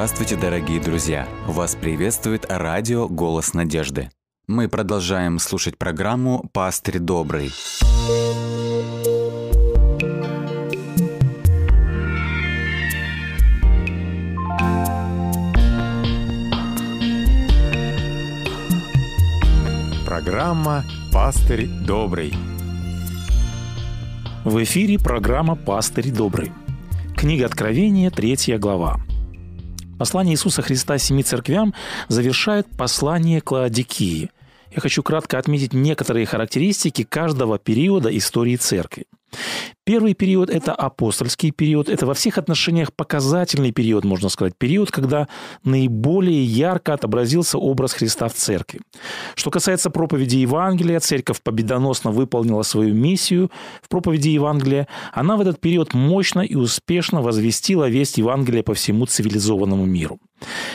Здравствуйте, дорогие друзья! Вас приветствует радио «Голос надежды». Мы продолжаем слушать программу «Пастырь добрый». Программа «Пастырь добрый». В эфире программа «Пастырь добрый». Книга Откровения, третья глава. Послание Иисуса Христа семи церквям завершает послание к Лаодикии. Я хочу кратко отметить некоторые характеристики каждого периода истории церкви. Первый период – это апостольский период. Это во всех отношениях показательный период, можно сказать. Период, когда наиболее ярко отобразился образ Христа в церкви. Что касается проповеди Евангелия, церковь победоносно выполнила свою миссию в проповеди Евангелия. Она в этот период мощно и успешно возвестила весть Евангелия по всему цивилизованному миру.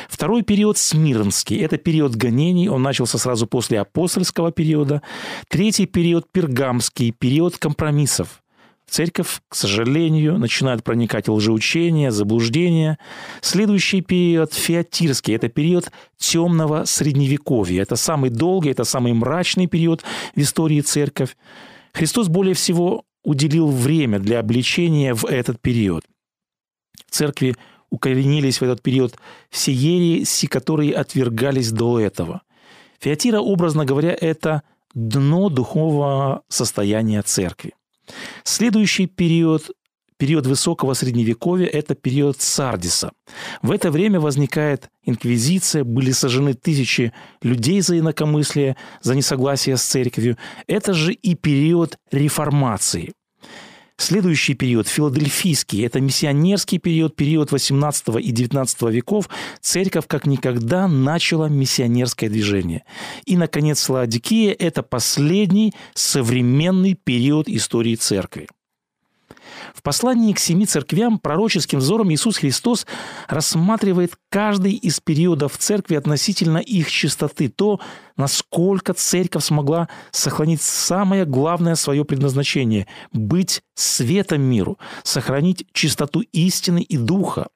Второй период – Смирнский. Это период гонений. Он начался сразу после апостольского периода. Третий период – Пергамский. Период компромиссов. В церковь, к сожалению, начинают проникать лжеучения, заблуждения. Следующий период – феатирский. Это период темного средневековья. Это самый долгий, это самый мрачный период в истории церковь. Христос более всего уделил время для обличения в этот период. В церкви укоренились в этот период все ереси, которые отвергались до этого. Феатира, образно говоря, это дно духовного состояния церкви. Следующий период период высокого средневековья – это период Сардиса. В это время возникает инквизиция, были сожжены тысячи людей за инакомыслие, за несогласие с церковью. Это же и период реформации. Следующий период, филадельфийский, это миссионерский период, период 18 и 19 веков. Церковь как никогда начала миссионерское движение. И, наконец, Лаодикия – это последний современный период истории церкви. В послании к семи церквям пророческим взором Иисус Христос рассматривает каждый из периодов церкви относительно их чистоты, то, насколько церковь смогла сохранить самое главное свое предназначение – быть светом миру, сохранить чистоту истины и духа.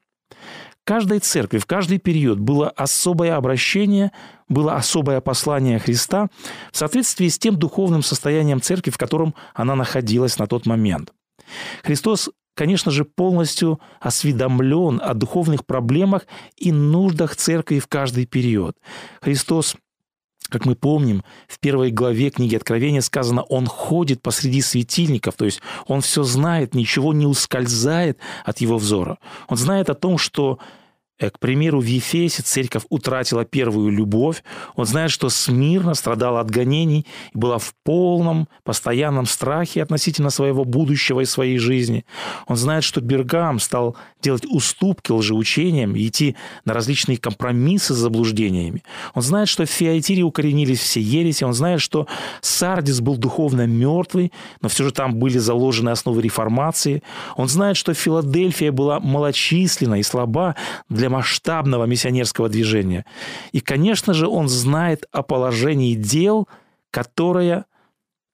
Каждой церкви в каждый период было особое обращение, было особое послание Христа в соответствии с тем духовным состоянием церкви, в котором она находилась на тот момент. Христос, конечно же, полностью осведомлен о духовных проблемах и нуждах церкви в каждый период. Христос как мы помним, в первой главе книги Откровения сказано, он ходит посреди светильников, то есть он все знает, ничего не ускользает от его взора. Он знает о том, что к примеру, в Ефесе церковь утратила первую любовь. Он знает, что Смирна страдала от гонений и была в полном, постоянном страхе относительно своего будущего и своей жизни. Он знает, что Бергам стал делать уступки лжеучениям и идти на различные компромиссы с заблуждениями. Он знает, что в Феатире укоренились все ереси. Он знает, что Сардис был духовно мертвый, но все же там были заложены основы реформации. Он знает, что Филадельфия была малочисленна и слаба для масштабного миссионерского движения. И, конечно же, он знает о положении дел, которое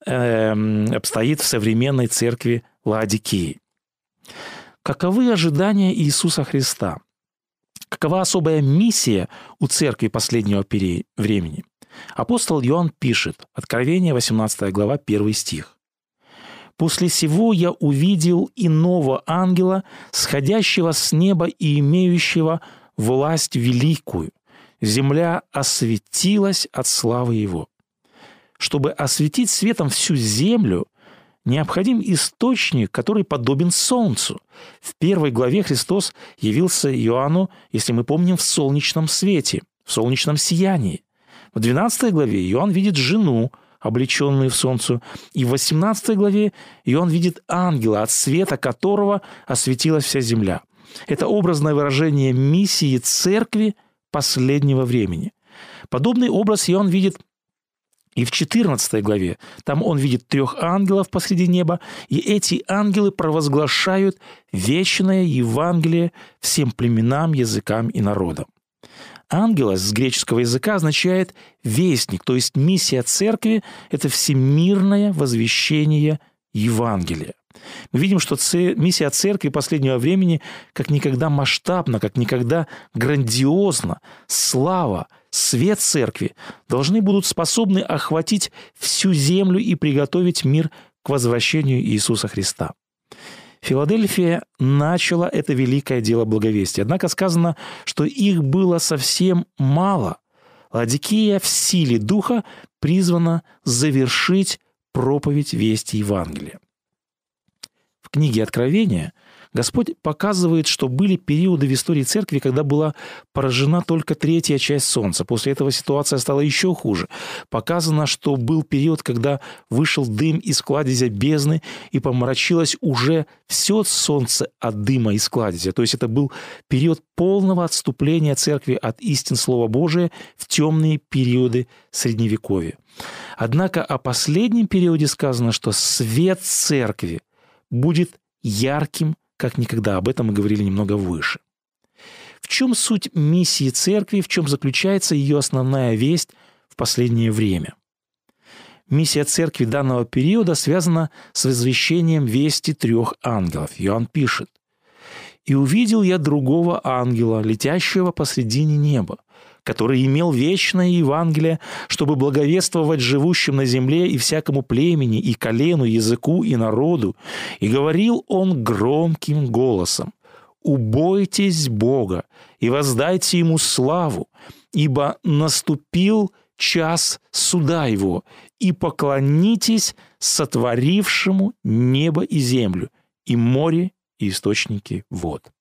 э, обстоит в современной церкви Ладикии. Каковы ожидания Иисуса Христа? Какова особая миссия у церкви последнего времени? Апостол Иоанн пишет, Откровение, 18 глава, 1 стих. После сего я увидел иного ангела, сходящего с неба и имеющего власть великую. Земля осветилась от славы его. Чтобы осветить светом всю землю, необходим источник, который подобен солнцу. В первой главе Христос явился Иоанну, если мы помним, в солнечном свете, в солнечном сиянии. В 12 главе Иоанн видит жену, облеченные в солнце. И в 18 главе и он видит ангела, от света которого осветилась вся земля. Это образное выражение миссии церкви последнего времени. Подобный образ Иоанн видит и в 14 главе. Там он видит трех ангелов посреди неба, и эти ангелы провозглашают вечное Евангелие всем племенам, языкам и народам. Ангелос с греческого языка означает «вестник», то есть миссия церкви – это всемирное возвещение Евангелия. Мы видим, что миссия церкви последнего времени как никогда масштабна, как никогда грандиозна. Слава, свет церкви должны будут способны охватить всю землю и приготовить мир к возвращению Иисуса Христа. Филадельфия начала это великое дело благовестия. Однако сказано, что их было совсем мало. Ладикия в силе духа призвана завершить проповедь вести Евангелия. В книге Откровения – Господь показывает, что были периоды в истории церкви, когда была поражена только третья часть солнца. После этого ситуация стала еще хуже. Показано, что был период, когда вышел дым из кладезя бездны и помрачилось уже все солнце от дыма из кладезя. То есть это был период полного отступления церкви от истин Слова Божия в темные периоды Средневековья. Однако о последнем периоде сказано, что свет церкви будет ярким как никогда. Об этом мы говорили немного выше. В чем суть миссии церкви, в чем заключается ее основная весть в последнее время? Миссия церкви данного периода связана с возвещением вести трех ангелов. Иоанн пишет. «И увидел я другого ангела, летящего посредине неба, который имел вечное Евангелие, чтобы благовествовать живущим на земле и всякому племени, и колену, языку, и народу. И говорил он громким голосом, «Убойтесь Бога и воздайте Ему славу, ибо наступил час суда Его, и поклонитесь сотворившему небо и землю, и море, и источники вод».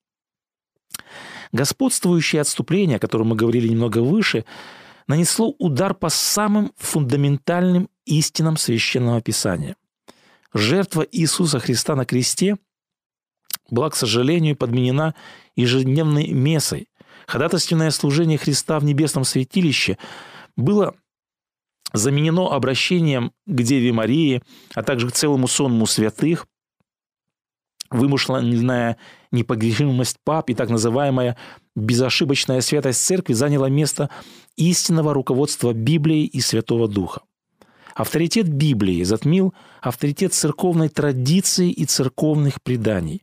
Господствующее отступление, о котором мы говорили немного выше, нанесло удар по самым фундаментальным истинам Священного Писания. Жертва Иисуса Христа на кресте была, к сожалению, подменена ежедневной месой. Ходатайственное служение Христа в небесном святилище было заменено обращением к Деве Марии, а также к целому сонму святых, вымышленная непогрешимость пап и так называемая безошибочная святость церкви заняла место истинного руководства Библией и Святого Духа. Авторитет Библии затмил авторитет церковной традиции и церковных преданий.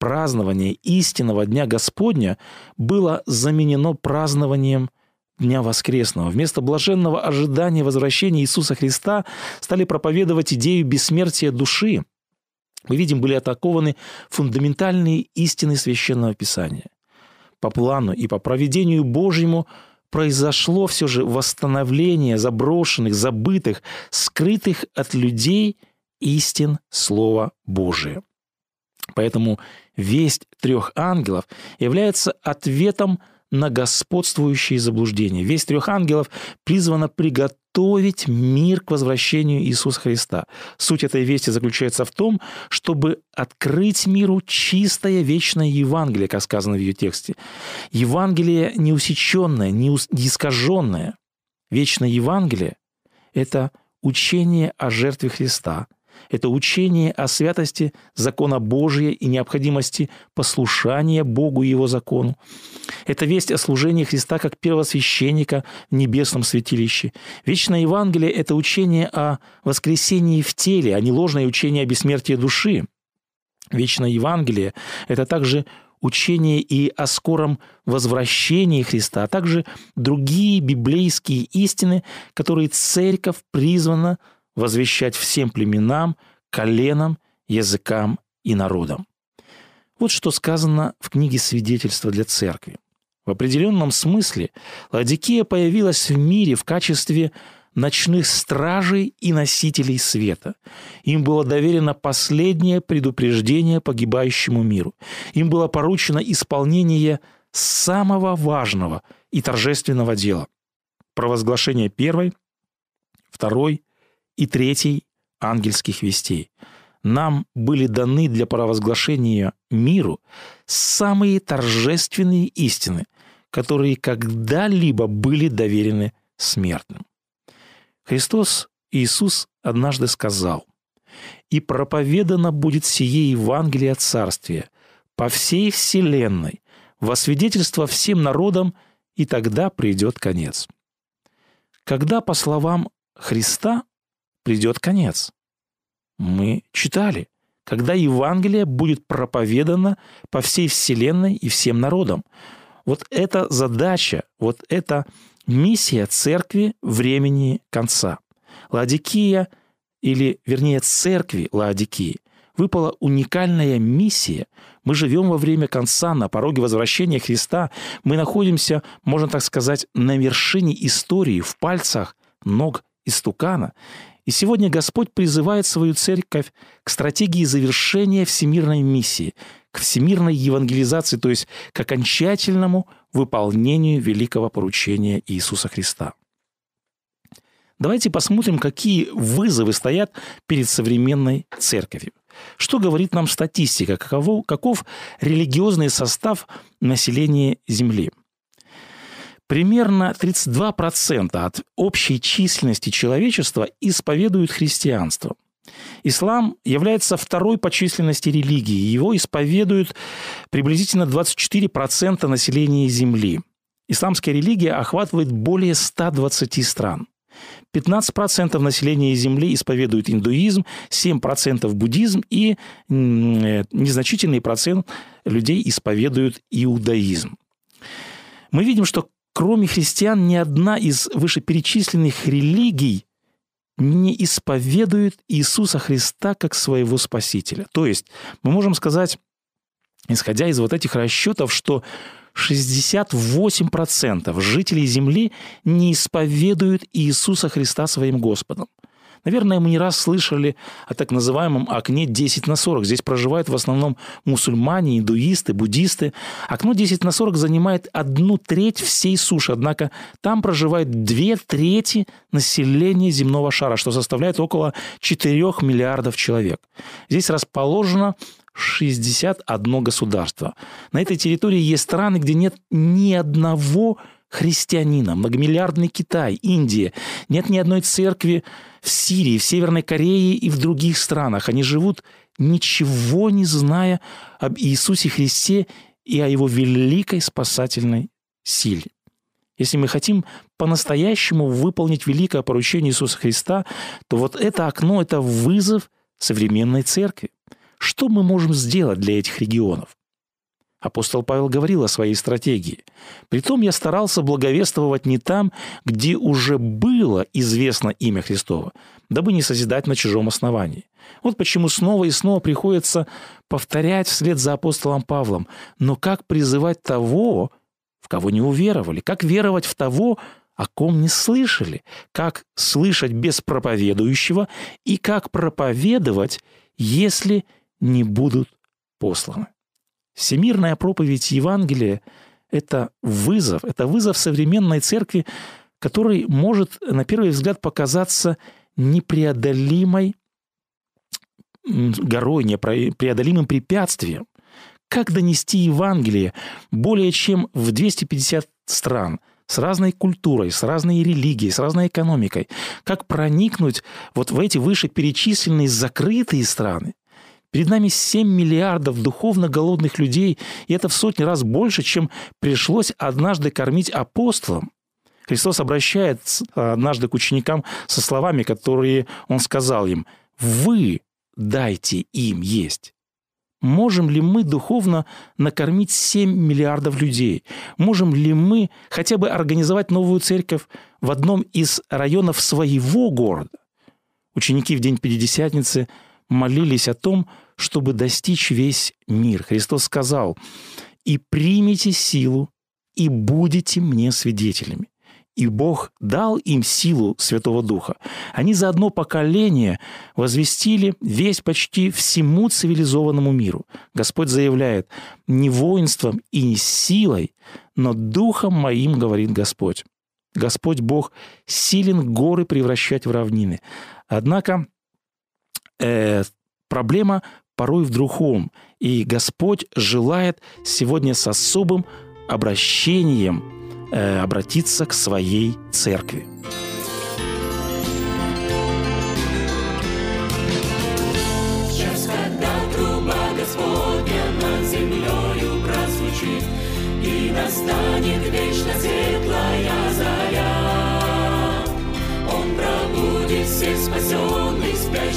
Празднование истинного Дня Господня было заменено празднованием Дня Воскресного. Вместо блаженного ожидания возвращения Иисуса Христа стали проповедовать идею бессмертия души – мы видим, были атакованы фундаментальные истины Священного Писания. По плану и по проведению Божьему произошло все же восстановление заброшенных, забытых, скрытых от людей истин Слова Божия. Поэтому весть трех ангелов является ответом на господствующие заблуждения. Весть трех ангелов призвана приготовить мир к возвращению Иисуса Христа. Суть этой вести заключается в том, чтобы открыть миру чистое вечное Евангелие, как сказано в ее тексте. Евангелие неусеченное, не искаженное. Вечное Евангелие – это учение о жертве Христа – это учение о святости закона Божия и необходимости послушания Богу и Его закону. Это весть о служении Христа как первосвященника в небесном святилище. Вечное Евангелие – это учение о воскресении в теле, а не ложное учение о бессмертии души. Вечное Евангелие – это также учение и о скором возвращении Христа, а также другие библейские истины, которые церковь призвана возвещать всем племенам, коленам, языкам и народам. Вот что сказано в книге «Свидетельства для церкви». В определенном смысле Ладикия появилась в мире в качестве ночных стражей и носителей света. Им было доверено последнее предупреждение погибающему миру. Им было поручено исполнение самого важного и торжественного дела – провозглашение первой, второй и третий – ангельских вестей. Нам были даны для провозглашения миру самые торжественные истины, которые когда-либо были доверены смертным. Христос Иисус однажды сказал, «И проповедано будет сие Евангелие Царствия по всей вселенной, во свидетельство всем народам, и тогда придет конец». Когда, по словам Христа, придет конец. Мы читали, когда Евангелие будет проповедано по всей Вселенной и всем народам. Вот эта задача, вот эта миссия церкви времени конца. Ладикия, или, вернее, церкви Ладикии, выпала уникальная миссия. Мы живем во время конца, на пороге возвращения Христа. Мы находимся, можно так сказать, на вершине истории, в пальцах ног истукана. И сегодня Господь призывает свою церковь к стратегии завершения всемирной миссии, к всемирной евангелизации, то есть к окончательному выполнению великого поручения Иисуса Христа. Давайте посмотрим, какие вызовы стоят перед современной церковью. Что говорит нам статистика? Каково, каков религиозный состав населения Земли? Примерно 32% от общей численности человечества исповедуют христианство. Ислам является второй по численности религией. Его исповедуют приблизительно 24% населения Земли. Исламская религия охватывает более 120 стран. 15% населения Земли исповедует индуизм, 7% буддизм и э, незначительный процент людей исповедуют иудаизм. Мы видим, что Кроме христиан, ни одна из вышеперечисленных религий не исповедует Иисуса Христа как своего Спасителя. То есть мы можем сказать, исходя из вот этих расчетов, что 68% жителей Земли не исповедуют Иисуса Христа своим Господом. Наверное, мы не раз слышали о так называемом окне 10 на 40. Здесь проживают в основном мусульмане, индуисты, буддисты. Окно 10 на 40 занимает одну треть всей суши, однако там проживает две трети населения земного шара, что составляет около 4 миллиардов человек. Здесь расположено 61 государство. На этой территории есть страны, где нет ни одного христианина, многомиллиардный Китай, Индия. Нет ни одной церкви в Сирии, в Северной Корее и в других странах. Они живут, ничего не зная об Иисусе Христе и о Его великой спасательной силе. Если мы хотим по-настоящему выполнить великое поручение Иисуса Христа, то вот это окно – это вызов современной церкви. Что мы можем сделать для этих регионов? Апостол Павел говорил о своей стратегии. «Притом я старался благовествовать не там, где уже было известно имя Христово, дабы не созидать на чужом основании». Вот почему снова и снова приходится повторять вслед за апостолом Павлом. Но как призывать того, в кого не уверовали? Как веровать в того, о ком не слышали? Как слышать без проповедующего? И как проповедовать, если не будут посланы? Всемирная проповедь Евангелия – это вызов, это вызов современной церкви, который может, на первый взгляд, показаться непреодолимой горой, непреодолимым препятствием. Как донести Евангелие более чем в 250 стран – с разной культурой, с разной религией, с разной экономикой. Как проникнуть вот в эти вышеперечисленные закрытые страны? Перед нами 7 миллиардов духовно голодных людей, и это в сотни раз больше, чем пришлось однажды кормить апостолам. Христос обращается однажды к ученикам со словами, которые Он сказал им, «Вы дайте им есть». Можем ли мы духовно накормить 7 миллиардов людей? Можем ли мы хотя бы организовать новую церковь в одном из районов своего города? Ученики в день Пятидесятницы – молились о том, чтобы достичь весь мир. Христос сказал, «И примите силу, и будете мне свидетелями». И Бог дал им силу Святого Духа. Они за одно поколение возвестили весь почти всему цивилизованному миру. Господь заявляет, не воинством и не силой, но Духом моим, говорит Господь. Господь Бог силен горы превращать в равнины. Однако э, проблема порой в другом. И Господь желает сегодня с особым обращением э, обратиться к своей церкви.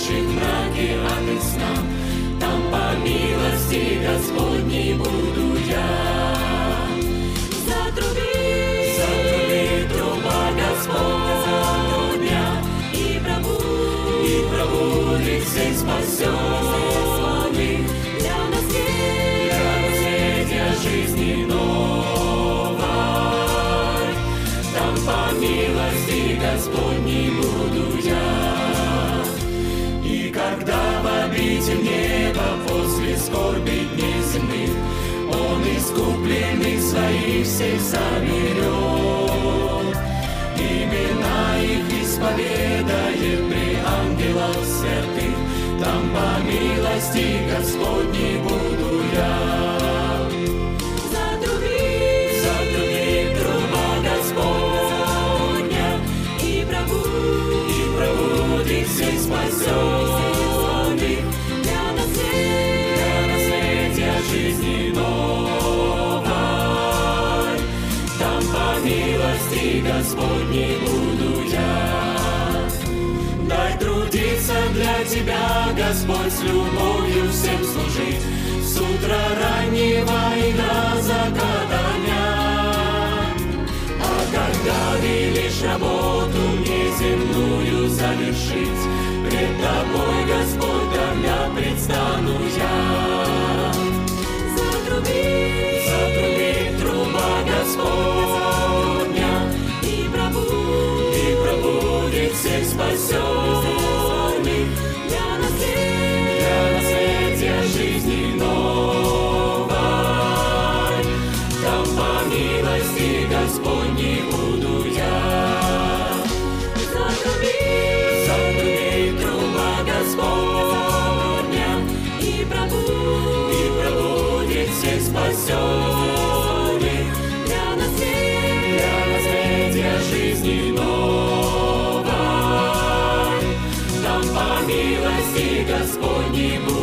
Он пробудит всех спасенных спящих мраке от сна. Господней буду я. Затруби, затруби труба Господня, и пробудет, и пробудет всех спасенных для наследия, для наследия жизни новой. Там по милости Господней буду я. В обитель неба после скорби дней земных Он искупленных своих всех соберет, Имена их исповедает при ангелах святых, Там по милости Господней буду я. Господней буду я. Дай трудиться для Тебя, Господь, с любовью всем служить, С утра раннего и до заката дня. А когда велишь работу мне земную завершить, Пред Тобой, Господь, всех Господней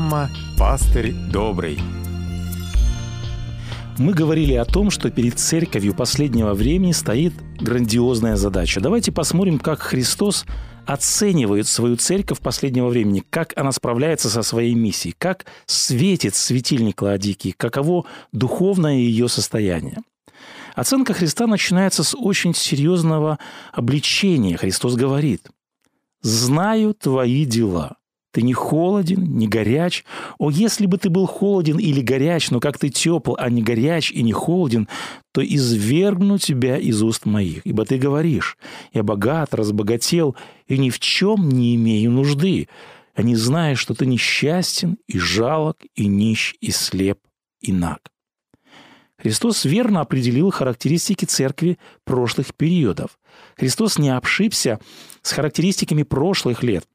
Программа «Пастырь добрый». Мы говорили о том, что перед церковью последнего времени стоит грандиозная задача. Давайте посмотрим, как Христос оценивает свою церковь последнего времени, как она справляется со своей миссией, как светит светильник Лаодикии, каково духовное ее состояние. Оценка Христа начинается с очень серьезного обличения. Христос говорит, «Знаю твои дела». Ты не холоден, не горяч. О, если бы ты был холоден или горяч, но как ты тепл, а не горяч и не холоден, то извергну тебя из уст моих. Ибо ты говоришь, я богат, разбогател, и ни в чем не имею нужды, а не зная, что ты несчастен, и жалок, и нищ, и слеп, и наг. Христос верно определил характеристики церкви прошлых периодов. Христос не обшибся с характеристиками прошлых лет –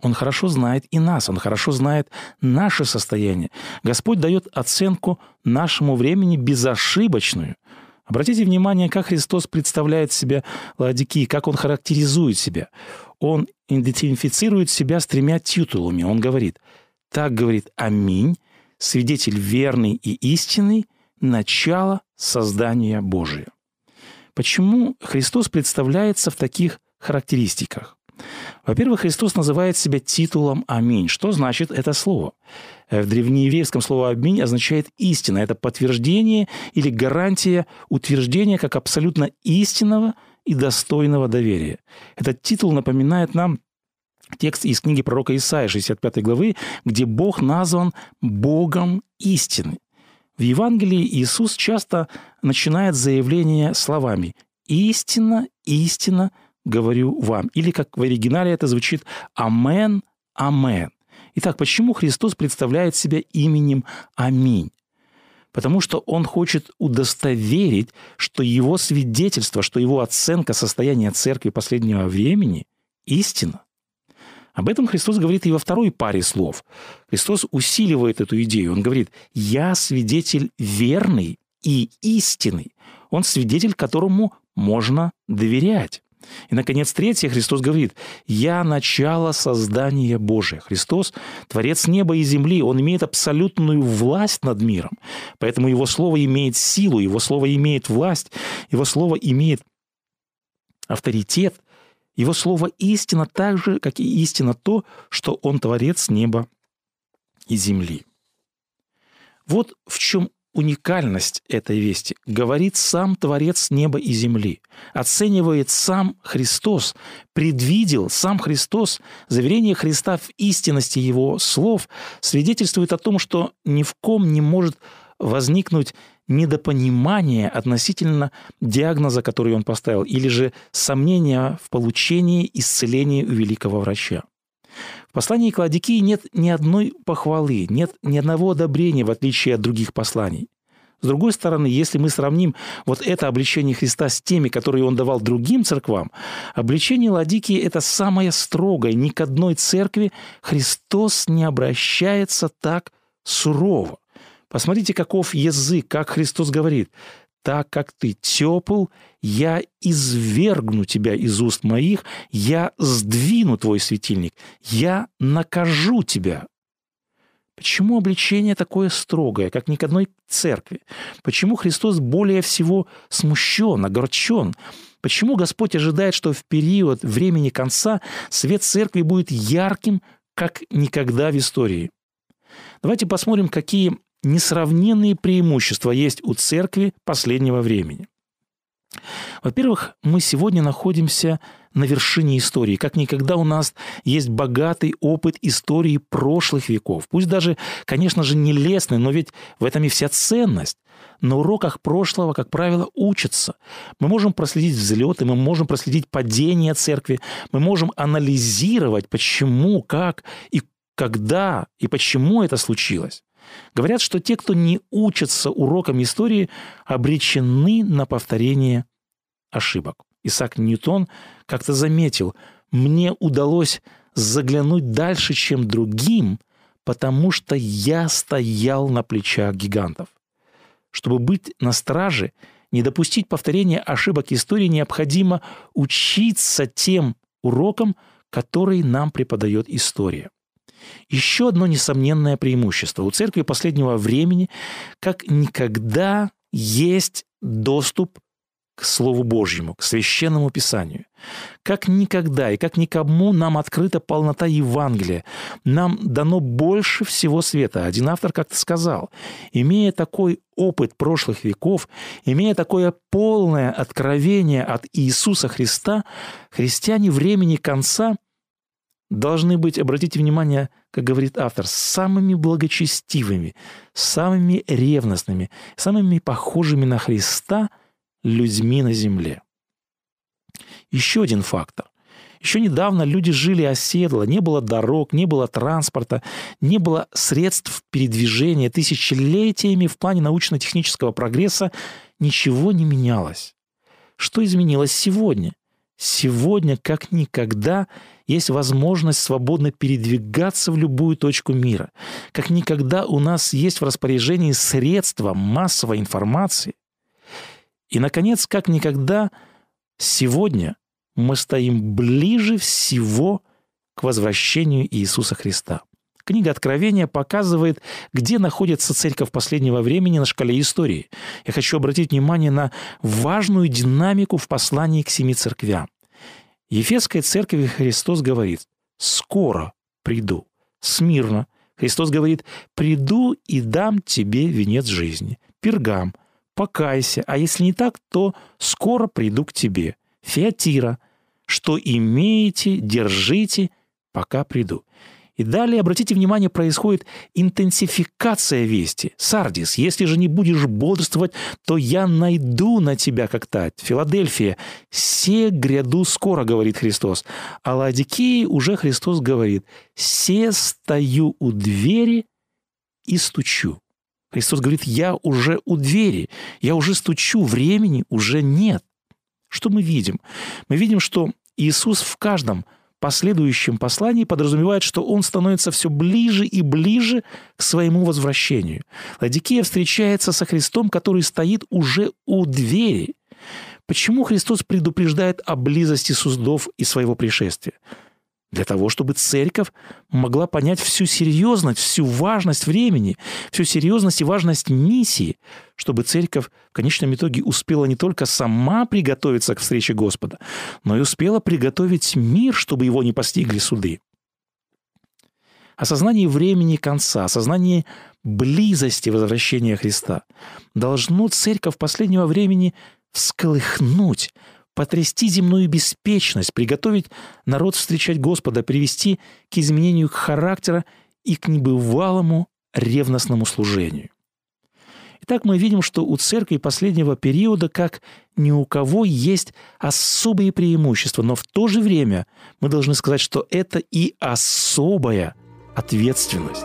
он хорошо знает и нас, Он хорошо знает наше состояние. Господь дает оценку нашему времени безошибочную. Обратите внимание, как Христос представляет себя Ладикии, как Он характеризует себя. Он идентифицирует себя с тремя титулами. Он говорит, так говорит «Аминь», свидетель верный и истинный, начало создания Божия. Почему Христос представляется в таких характеристиках? Во-первых, Христос называет себя титулом «Аминь». Что значит это слово? Э, в древнееврейском слово «аминь» означает «истина». Это подтверждение или гарантия утверждения как абсолютно истинного и достойного доверия. Этот титул напоминает нам текст из книги пророка Исаия, 65 главы, где Бог назван Богом истины. В Евангелии Иисус часто начинает заявление словами «Истина, истина, говорю вам». Или, как в оригинале это звучит «Амен, Амен». Итак, почему Христос представляет себя именем Аминь? Потому что он хочет удостоверить, что его свидетельство, что его оценка состояния церкви последнего времени – истина. Об этом Христос говорит и во второй паре слов. Христос усиливает эту идею. Он говорит, «Я свидетель верный и истинный». Он свидетель, которому можно доверять. И, наконец, третье, Христос говорит, «Я начало создания Божия». Христос – Творец неба и земли, Он имеет абсолютную власть над миром, поэтому Его Слово имеет силу, Его Слово имеет власть, Его Слово имеет авторитет, Его Слово истина так же, как и истина то, что Он Творец неба и земли. Вот в чем уникальность этой вести говорит сам Творец неба и земли, оценивает сам Христос, предвидел сам Христос, заверение Христа в истинности Его слов свидетельствует о том, что ни в ком не может возникнуть недопонимание относительно диагноза, который он поставил, или же сомнения в получении исцеления у великого врача. Послании к Ладикии нет ни одной похвалы, нет ни одного одобрения, в отличие от других посланий. С другой стороны, если мы сравним вот это обличение Христа с теми, которые он давал другим церквам, обличение Ладикии – это самое строгое. Ни к одной церкви Христос не обращается так сурово. Посмотрите, каков язык, как Христос говорит – так как ты тепл, я извергну тебя из уст моих, я сдвину твой светильник, я накажу тебя. Почему обличение такое строгое, как ни к одной церкви? Почему Христос более всего смущен, огорчен? Почему Господь ожидает, что в период времени конца свет церкви будет ярким, как никогда в истории? Давайте посмотрим, какие несравненные преимущества есть у церкви последнего времени. Во-первых, мы сегодня находимся на вершине истории. Как никогда у нас есть богатый опыт истории прошлых веков. Пусть даже, конечно же, не лестный, но ведь в этом и вся ценность. На уроках прошлого, как правило, учатся. Мы можем проследить взлеты, мы можем проследить падение церкви, мы можем анализировать, почему, как и когда и почему это случилось. Говорят, что те, кто не учатся урокам истории, обречены на повторение ошибок. Исаак Ньютон как-то заметил, мне удалось заглянуть дальше, чем другим, потому что я стоял на плечах гигантов. Чтобы быть на страже, не допустить повторения ошибок истории, необходимо учиться тем урокам, которые нам преподает история. Еще одно несомненное преимущество. У церкви последнего времени как никогда есть доступ к Слову Божьему, к Священному Писанию. Как никогда и как никому нам открыта полнота Евангелия. Нам дано больше всего света. Один автор как-то сказал, имея такой опыт прошлых веков, имея такое полное откровение от Иисуса Христа, христиане времени конца должны быть, обратите внимание, как говорит автор, самыми благочестивыми, самыми ревностными, самыми похожими на Христа людьми на земле. Еще один фактор. Еще недавно люди жили оседло, не было дорог, не было транспорта, не было средств передвижения. Тысячелетиями в плане научно-технического прогресса ничего не менялось. Что изменилось сегодня? Сегодня, как никогда, есть возможность свободно передвигаться в любую точку мира. Как никогда у нас есть в распоряжении средства массовой информации. И, наконец, как никогда, сегодня мы стоим ближе всего к возвращению Иисуса Христа. Книга Откровения показывает, где находится церковь последнего времени на шкале истории. Я хочу обратить внимание на важную динамику в послании к семи церквям. Ефесской церкви Христос говорит «Скоро приду». Смирно. Христос говорит «Приду и дам тебе венец жизни». Пергам. Покайся, а если не так, то скоро приду к тебе. Феатира. Что имеете, держите, пока приду. И далее, обратите внимание, происходит интенсификация вести. Сардис, если же не будешь бодрствовать, то я найду на тебя как тать. Филадельфия, се гряду скоро, говорит Христос. А Ладикии уже Христос говорит, се стою у двери и стучу. Христос говорит, я уже у двери, я уже стучу, времени уже нет. Что мы видим? Мы видим, что Иисус в каждом последующем послании подразумевает, что он становится все ближе и ближе к своему возвращению. Ладикия встречается со Христом, который стоит уже у двери. Почему Христос предупреждает о близости судов и своего пришествия? Для того, чтобы церковь могла понять всю серьезность, всю важность времени, всю серьезность и важность миссии, чтобы церковь в конечном итоге успела не только сама приготовиться к встрече Господа, но и успела приготовить мир, чтобы его не постигли суды. Осознание времени конца, осознание близости возвращения Христа должно церковь последнего времени всколыхнуть, потрясти земную беспечность, приготовить народ встречать Господа, привести к изменению характера и к небывалому ревностному служению. Итак, мы видим, что у церкви последнего периода, как ни у кого, есть особые преимущества, но в то же время мы должны сказать, что это и особая ответственность.